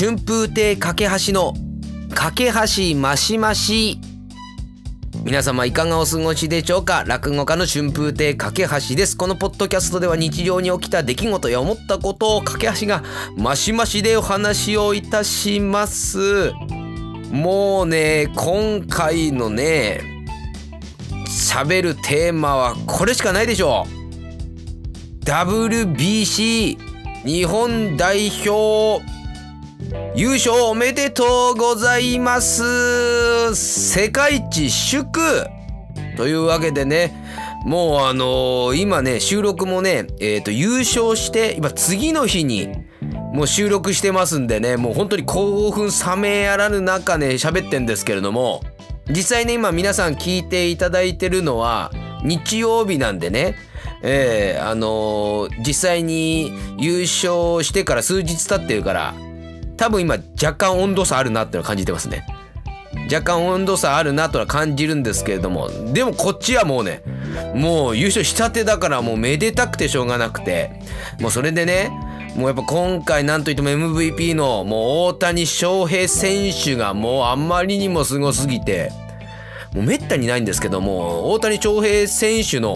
春風亭架橋の架橋マシマシ皆様いかがお過ごしでしょうか？落語家の春風亭架橋です。このポッドキャストでは日常に起きた出来事や思ったことを架橋がマシマシでお話をいたします。もうね今回のね喋るテーマはこれしかないでしょう。WBC 日本代表優勝おめでとうございます。世界一祝。というわけでねもうあのー、今ね収録もねえっ、ー、と優勝して今次の日にもう収録してますんでねもう本当に興奮冷めやらぬ中ね喋ってんですけれども実際ね今皆さん聞いていただいてるのは日曜日なんでねえー、あのー、実際に優勝してから数日経ってるから多分今若干温度差あるなっての感じてますね。若干温度差あるなとは感じるんですけれどもでもこっちはもうねもう優勝したてだからもうめでたくてしょうがなくてもうそれでねもうやっぱ今回なんといっても MVP のもう大谷翔平選手がもうあんまりにもすごすぎてもうめったにないんですけども大谷翔平選手の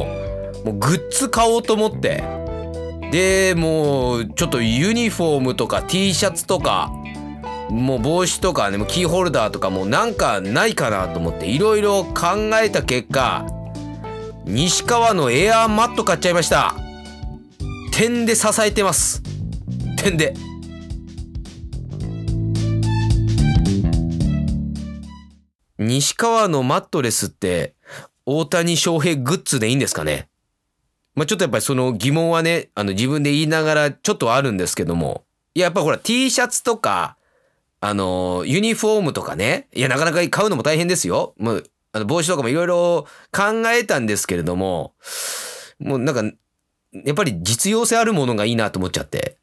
もうグッズ買おうと思ってでもうちょっとユニフォームとか T シャツとかもう帽子とかねもうキーホルダーとかもうなんかないかなと思っていろいろ考えた結果西川のエアーマット買っちゃいました。点で支えてます。点で。西川のマットレスって大谷翔平グッズでいいんですかね？まあ、ちょっとやっぱりその疑問はね、あの自分で言いながらちょっとあるんですけども、いや、やっぱほら T シャツとか、あの、ユニフォームとかね、いや、なかなか買うのも大変ですよ。もう、あの帽子とかもいろいろ考えたんですけれども、もうなんか、やっぱり実用性あるものがいいなと思っちゃって。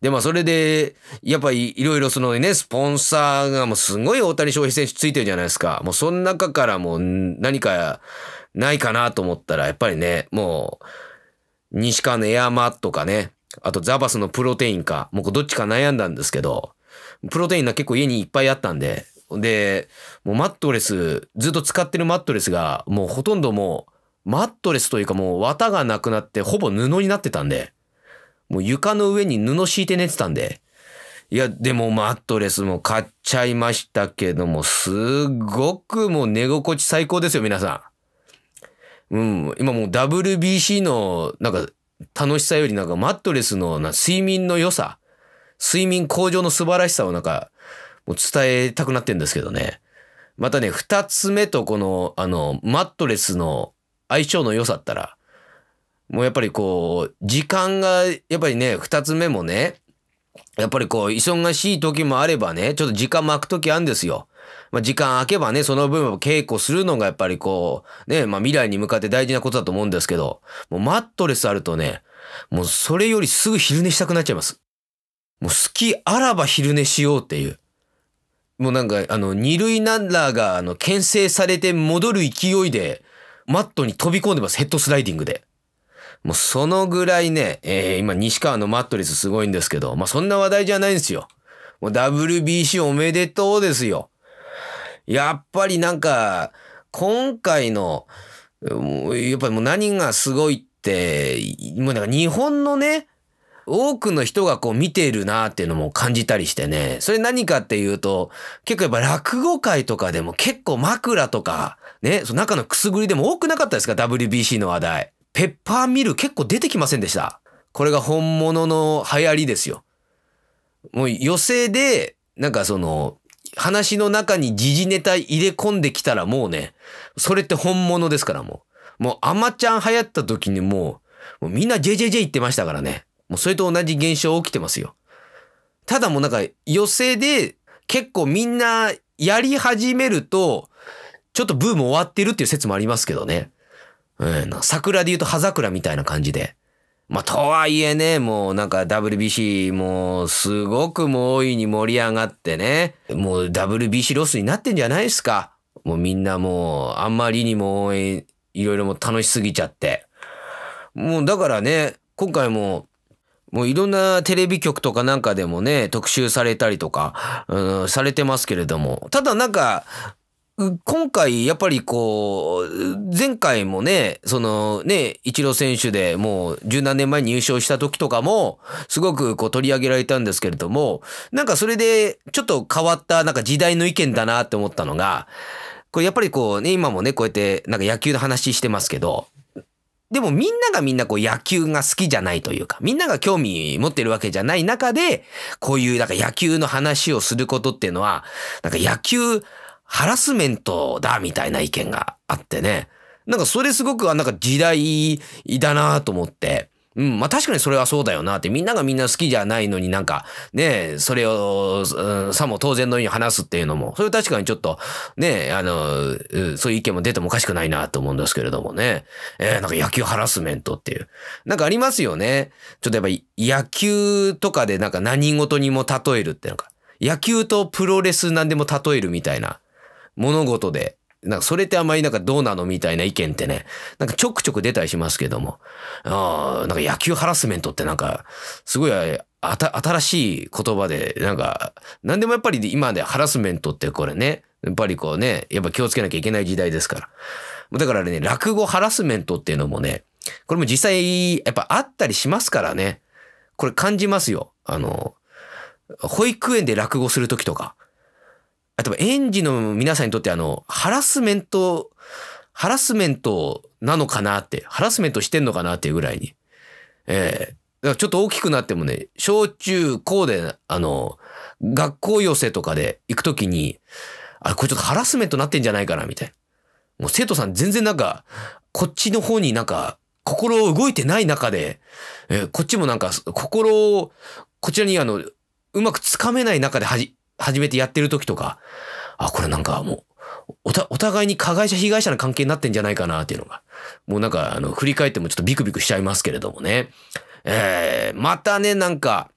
で、まあそれで、やっぱりいろいろそのね、スポンサーがもうすごい大谷翔平選手ついてるじゃないですか。もうその中からもう何かないかなと思ったら、やっぱりね、もう、西川のエアマットかね、あとザバスのプロテインか、もうどっちか悩んだんですけど、プロテインが結構家にいっぱいあったんで、で、もうマットレス、ずっと使ってるマットレスが、もうほとんどもう、マットレスというかもう綿がなくなってほぼ布になってたんで、もう床の上に布敷いて寝てたんで、いや、でもマットレスも買っちゃいましたけども、すごくもう寝心地最高ですよ、皆さん。うん、今もう WBC のなんか楽しさよりなんかマットレスのな睡眠の良さ、睡眠向上の素晴らしさをなんかもう伝えたくなってんですけどね。またね、二つ目とこのあのマットレスの相性の良さったら、もうやっぱりこう、時間が、やっぱりね、二つ目もね、やっぱりこう、忙しい時もあればね、ちょっと時間も空く時あるんですよ。まあ、時間空けばね、その分稽古するのがやっぱりこう、ね、まあ未来に向かって大事なことだと思うんですけど、もうマットレスあるとね、もうそれよりすぐ昼寝したくなっちゃいます。もう好きあらば昼寝しようっていう。もうなんか、あの、二塁ランナーが、あの、牽制されて戻る勢いで、マットに飛び込んでます。ヘッドスライディングで。もうそのぐらいね、えー、今西川のマットレスすごいんですけど、まあそんな話題じゃないんですよ。もう WBC おめでとうですよ。やっぱりなんか、今回の、やっぱりもう何がすごいって、もうなんか日本のね、多くの人がこう見てるなっていうのも感じたりしてね。それ何かっていうと、結構やっぱ落語会とかでも結構枕とか、ね、その中のくすぐりでも多くなかったですか ?WBC の話題。ペッパーミル結構出てきませんでした。これが本物の流行りですよ。もう寄せで、なんかその、話の中に時事ネタ入れ込んできたらもうね、それって本物ですからもう。もうアマちゃん流行った時にもう、もうみんな JJJ 言ってましたからね。もうそれと同じ現象起きてますよ。ただもうなんか寄せで結構みんなやり始めると、ちょっとブーム終わってるっていう説もありますけどね。うん、桜で言うと葉桜みたいな感じで。まあ、とはいえね、もうなんか WBC もうすごくもう大いに盛り上がってね、もう WBC ロスになってんじゃないですか。もうみんなもうあんまりにも応援いろいろも楽しすぎちゃって。もうだからね、今回ももういろんなテレビ局とかなんかでもね、特集されたりとか、うん、されてますけれども、ただなんか、今回、やっぱりこう、前回もね、そのね、一郎選手でもう十何年前に優勝した時とかも、すごくこう取り上げられたんですけれども、なんかそれでちょっと変わったなんか時代の意見だなって思ったのが、これやっぱりこうね、今もね、こうやってなんか野球の話してますけど、でもみんながみんなこう野球が好きじゃないというか、みんなが興味持ってるわけじゃない中で、こういうなんか野球の話をすることっていうのは、なんか野球ハラスメントだみたいな意見があってね。なんかそれすごくなんか時代だなと思って。うん、まあ確かにそれはそうだよなって、みんながみんな好きじゃないのになんか、ねそれを、うん、さも当然のように話すっていうのも、それ確かにちょっと、ねあの、そういう意見も出てもおかしくないなと思うんですけれどもね。えー、なんか野球ハラスメントっていう。なんかありますよね。ちょっとやっぱり野球とかでなんか何事にも例えるってなんか、野球とプロレス何でも例えるみたいな。物事で、なんかそれってあんまりなんかどうなのみたいな意見ってね、なんかちょくちょく出たりしますけども、あなんか野球ハラスメントってなんか、すごい新しい言葉で、なんか、なんでもやっぱり今でハラスメントってこれね、やっぱりこうね、やっぱ気をつけなきゃいけない時代ですから。だからね、落語ハラスメントっていうのもね、これも実際やっぱあったりしますからね。これ感じますよ。あの、保育園で落語するときとか。例えば園児の皆さんにとってあの、ハラスメント、ハラスメントなのかなって、ハラスメントしてんのかなっていうぐらいに。ええー、だからちょっと大きくなってもね、小中高で、あの、学校寄せとかで行くときに、あれ、これちょっとハラスメントなってんじゃないかな、みたいな。もう生徒さん全然なんか、こっちの方になんか、心動いてない中で、えー、こっちもなんか、心を、こちらにあの、うまくつかめない中ではじ、始めてやってる時とか、あ、これなんかもう、おた、お互いに加害者被害者の関係になってんじゃないかなっていうのが、もうなんか、あの、振り返ってもちょっとビクビクしちゃいますけれどもね。えー、またね、なんか、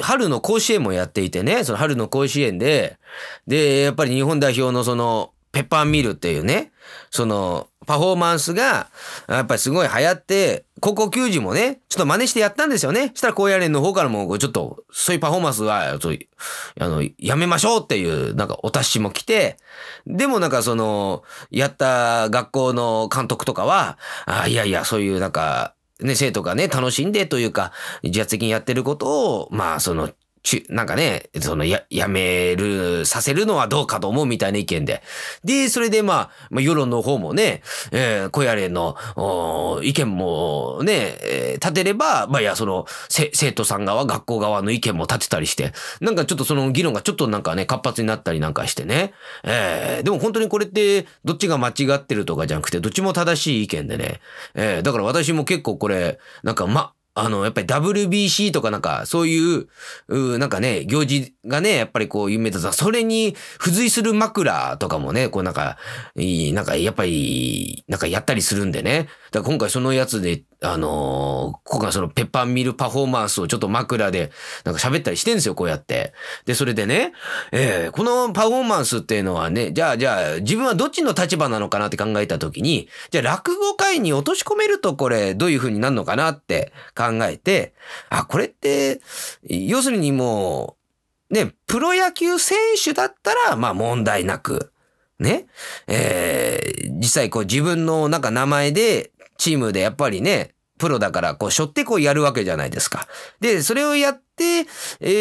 春の甲子園もやっていてね、その春の甲子園で、で、やっぱり日本代表のその、ペッパーミルっていうね、その、パフォーマンスが、やっぱりすごい流行って、高校球児もね、ちょっと真似してやったんですよね。したら高野連の方からも、ちょっと、そういうパフォーマンスは、あの、やめましょうっていう、なんかお達しも来て、でもなんかその、やった学校の監督とかは、あいやいや、そういうなんか、ね、生徒がね、楽しんでというか、自発的にやってることを、まあ、その、なんかね、そのや、やめる、させるのはどうかと思うみたいな意見で。で、それでまあ、まあ、世論の方もね、えー、小屋連の、意見もね、えー、立てれば、まあいや、その、生徒さん側、学校側の意見も立てたりして、なんかちょっとその議論がちょっとなんかね、活発になったりなんかしてね。えー、でも本当にこれって、どっちが間違ってるとかじゃなくて、どっちも正しい意見でね。えー、だから私も結構これ、なんかま、あの、やっぱり WBC とかなんか、そういう、うなんかね、行事がね、やっぱりこう有名だったそれに付随する枕とかもね、こうなんか、いい、なんかやっぱり、なんかやったりするんでね。だから今回そのやつで、あのー、今回そのペッパーミルパフォーマンスをちょっと枕でなんか喋ったりしてんですよ、こうやって。で、それでね、えー、このパフォーマンスっていうのはね、じゃあ、じゃあ、自分はどっちの立場なのかなって考えたときに、じゃあ落語界に落とし込めるとこれ、どういう風になるのかなって考えて、あ、これって、要するにもう、ね、プロ野球選手だったら、まあ問題なく、ね、えー、実際こう自分のなんか名前でチームでやっぱりね、プロだから、こう、背負ってこうやるわけじゃないですか。で、それをやって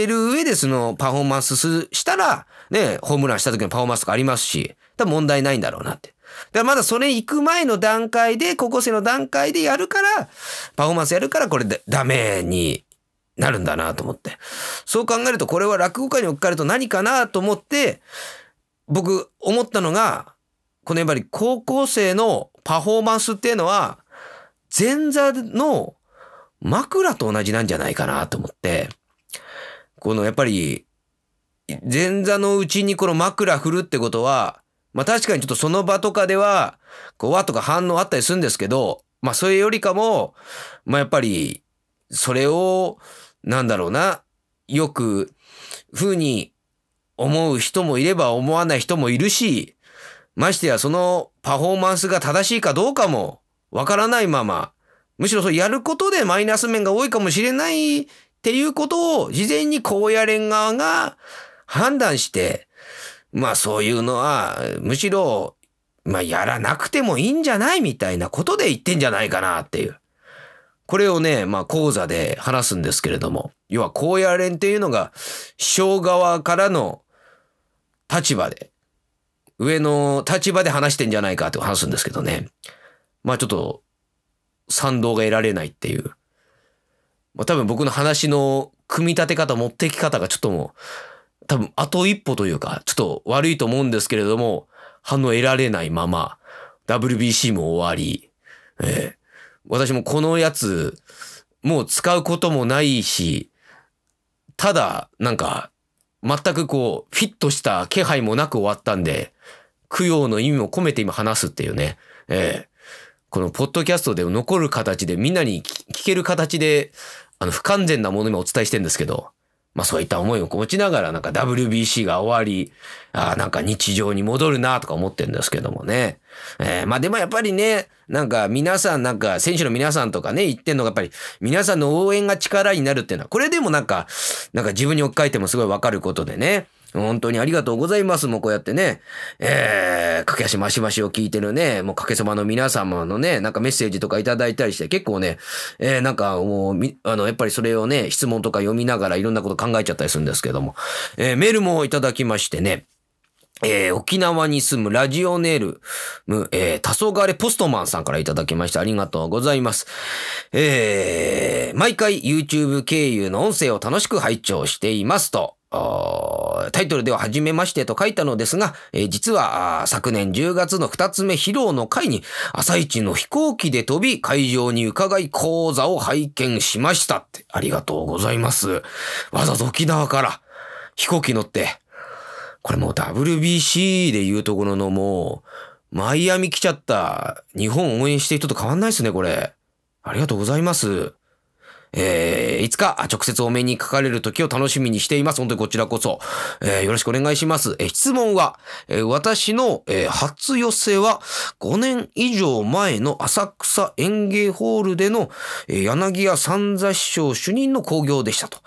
る上でそのパフォーマンスしたら、ね、ホームランした時のパフォーマンスとかありますし、多分問題ないんだろうなって。だからまだそれ行く前の段階で、高校生の段階でやるから、パフォーマンスやるからこれでダメになるんだなと思って。そう考えるとこれは落語界に置かれると何かなと思って、僕思ったのが、このやっぱり高校生のパフォーマンスっていうのは、前座の枕と同じなんじゃないかなと思って、このやっぱり、前座のうちにこの枕振るってことは、まあ確かにちょっとその場とかでは、こう、わとか反応あったりするんですけど、まあそれよりかも、まあやっぱり、それを、なんだろうな、よく、ふうに思う人もいれば思わない人もいるし、ましてやそのパフォーマンスが正しいかどうかもわからないまま、むしろそうやることでマイナス面が多いかもしれないっていうことを事前に高野連側が判断して、まあそういうのは、むしろ、まあやらなくてもいいんじゃないみたいなことで言ってんじゃないかなっていう。これをね、まあ講座で話すんですけれども、要は高野連っていうのが、師匠側からの立場で、上の立場で話してんじゃないかって話すんですけどね。まあちょっと、賛同が得られないっていう。まあ多分僕の話の組み立て方、持ってき方がちょっともう、多分あと一歩というか、ちょっと悪いと思うんですけれども、反応得られないまま、WBC も終わり、えー、私もこのやつ、もう使うこともないし、ただ、なんか、全くこう、フィットした気配もなく終わったんで、供養の意味も込めて今話すっていうね。ええこのポッドキャストで残る形でみんなに聞ける形で、あの、不完全なものにお伝えしてるんですけど、まあそういった思いを持ちながらなんか WBC が終わり、ああ、なんか日常に戻るなとか思ってるんですけどもね。えー、まあでもやっぱりね、なんか皆さんなんか選手の皆さんとかね、言ってんのがやっぱり皆さんの応援が力になるっていうのは、これでもなんか、なんか自分に置き換えてもすごいわかることでね。本当にありがとうございます。もうこうやってね、えー、駆け足マシマシを聞いてるね、もうかけそばの皆様のね、なんかメッセージとかいただいたりして、結構ね、えー、なんかもう、あの、やっぱりそれをね、質問とか読みながらいろんなこと考えちゃったりするんですけども、えー、メールもいただきましてね、えー、沖縄に住むラジオネール、えー、黄昏ポストマンさんからいただきましてありがとうございます。えー、毎回 YouTube 経由の音声を楽しく拝聴していますと、タイトルでは初めましてと書いたのですが、えー、実は昨年10月の2つ目披露の回に朝一の飛行機で飛び会場に伺い講座を拝見しましたって。ありがとうございます。わざわざ沖縄から飛行機乗って、これもう WBC で言うところのもう、マイアミ来ちゃった日本応援してる人と変わんないですね、これ。ありがとうございます。えー、いつか直接お目にかかれる時を楽しみにしています。本当にこちらこそ、えー、よろしくお願いします。えー、質問は、えー、私の、えー、初寄せは5年以上前の浅草園芸ホールでの、えー、柳家三座師匠主任の興行でしたと。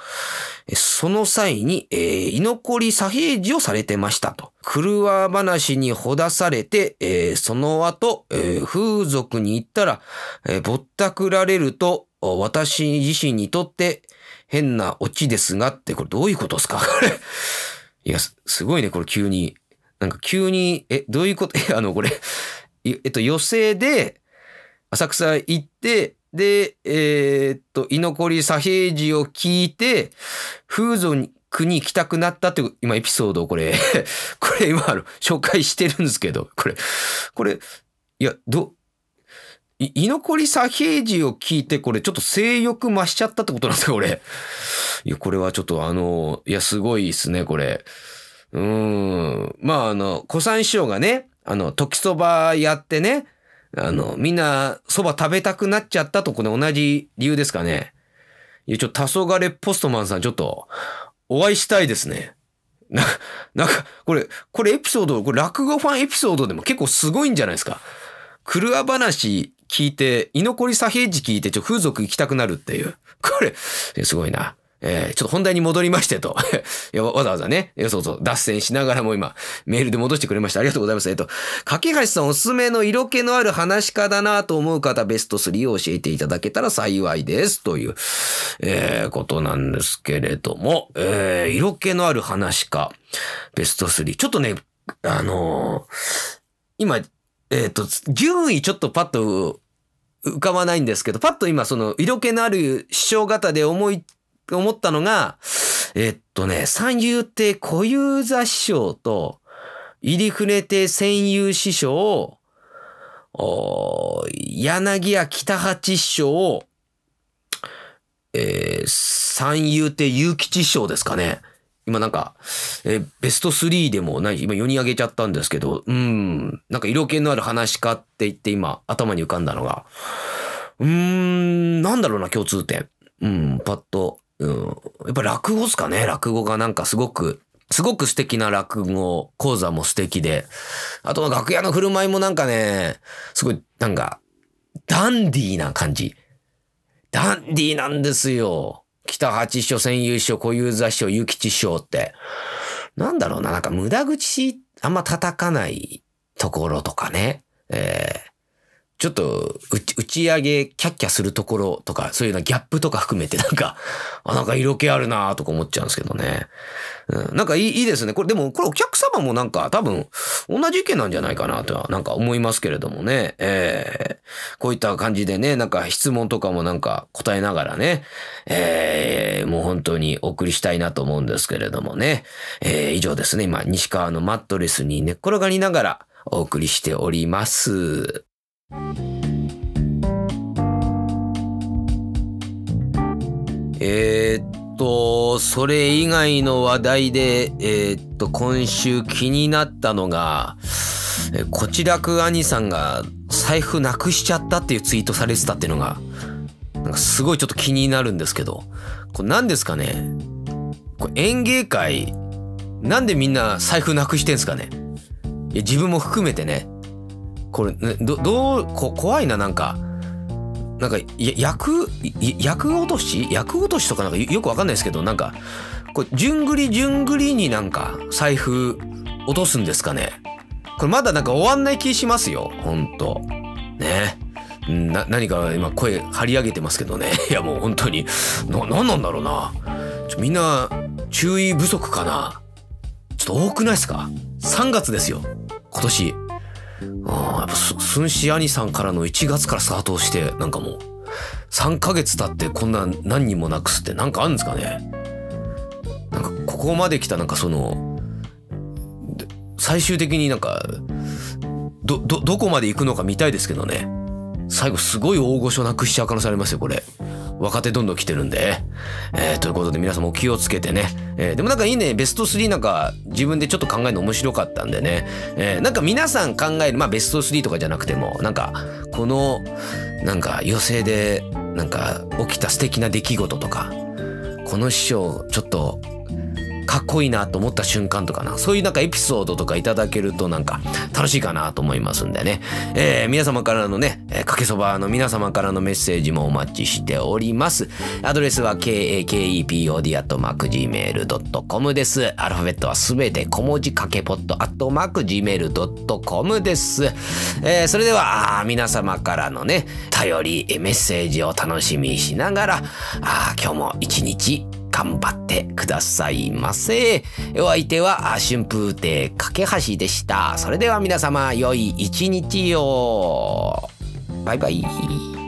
その際に、えー、居残り左平次をされてましたと。車話にほだされて、えー、その後、えー、風俗に行ったら、えー、ぼったくられると、私自身にとって変なオチですがって、これどういうことですか？これ。いや、すごいね、これ急に。なんか急に、え、どういうこと？え、あの、これ、えっと、予定で、浅草行って、で、えー、っと、居残り左平次を聞いて、風俗に行きたくなったっていう、今エピソードをこれ これ今、あの、紹介してるんですけど、これ、これ、いや、ど、居残り左平次を聞いて、これちょっと性欲増しちゃったってことなんですか、これ。いや、これはちょっとあの、いや、すごいですね、これ。うーん。まあ、あの、小三師匠がね、あの、時そばやってね、あの、みんな蕎麦食べたくなっちゃったとこれ同じ理由ですかね。いや、ちょっと黄昏ポストマンさんちょっとお会いしたいですね。な、なんか、これ、これエピソード、これ落語ファンエピソードでも結構すごいんじゃないですか。車話聞いて、居残り左平次聞いて、ちょ、風俗行きたくなるっていう。これ、すごいな。えー、ちょっと本題に戻りましてと。いや、わざわざね、そうそう、脱線しながらも今、メールで戻してくれました。ありがとうございます。えっと、架橋さんおすすめの色気のある話し家だなと思う方、ベスト3を教えていただけたら幸いです。という、えー、ことなんですけれども、えー、色気のある話し家、ベスト3。ちょっとね、あのー、今、えっ、ー、と、順位ちょっとパッと浮かばないんですけど、パッと今その色気のある師匠方で思い思ったのが、えっとね、三遊亭小遊三師匠と、入船亭専有師匠、柳家北八師匠、えー、三遊亭祐吉師匠ですかね。今なんか、えー、ベスト3でも何、今4人挙げちゃったんですけど、うん、なんか色気のある話かって言って今頭に浮かんだのが、うーん、なんだろうな、共通点。うん、パッとうん、やっぱ落語っすかね落語がなんかすごく、すごく素敵な落語講座も素敵で、あとは楽屋の振る舞いもなんかね、すごい、なんか、ダンディーな感じ。ダンディーなんですよ。北八師匠、千優師匠、小遊三師匠、ゆきち師匠って、なんだろうな、なんか無駄口あんま叩かないところとかね、えー、ちょっと打ち上げキャッキャするところとか、そういうようなギャップとか含めてなんか、あ、なんか色気あるなとか思っちゃうんですけどね。うん、なんかいいいいですね。これでも、これお客様もなんか多分同じ意見なんじゃないかなとはなんか思いますけれどもね。えー、こういった感じでね、なんか質問とかもなんか答えながらね、えー、もう本当にお送りしたいなと思うんですけれどもね。えー、以上ですね。今、西川のマットレスに寝っ転がりながらお送りしております。えー、っと、それ以外の話題で、えー、っと、今週気になったのが、えこちらく兄さんが財布なくしちゃったっていうツイートされてたっていうのが、なんかすごいちょっと気になるんですけど、これ何ですかね？これ演芸会、なんでみんな財布なくしてんすかね？いや自分も含めてね。これ、ねど、どう、こ怖いな、なんか。なんか、役、役落とし？役落としとかなんかよくわかんないですけど、なんか、これ、順繰り順繰りになんか、財布落とすんですかね。これまだなんか終わんない気しますよ、ほんと。ね。な、何か今声張り上げてますけどね。いやもう本当に、な、なんなんだろうな。ちょみんな、注意不足かな。ちょっと多くないですか ?3 月ですよ。今年。ああ、やっぱ寸志兄さんからの1月からスタートして、なんかもう、3ヶ月経ってこんな何人もなくすってなんかあるんですかねなんかここまで来たなんかその、最終的になんか、ど、ど、どこまで行くのか見たいですけどね。最後すごい大御所なくしちゃう可能性ありますよ、これ。若手どんどん来てるんで。えー、ということで皆さんも気をつけてね。えー、でもなんかいいね、ベスト3なんか自分でちょっと考えるの面白かったんでね。えー、なんか皆さん考える、まあベスト3とかじゃなくても、なんかこの、なんか余生でなんか起きた素敵な出来事とか、この師匠ちょっとかっこいいなと思った瞬間とかな、そういうなんかエピソードとかいただけるとなんか楽しいかなと思いますんでね。えー、皆様からのね、えー、かけそばの皆様からのメッセージもお待ちしております。アドレスは kakepod.gmail.com です。アルファベットはすべて小文字かけポット .gmail.com です。えー、それでは、皆様からのね、頼り、メッセージを楽しみしながら、あ今日も一日頑張ってくださいませ。お相手は春風亭架橋でした。それでは皆様良い一日を。バイバイ。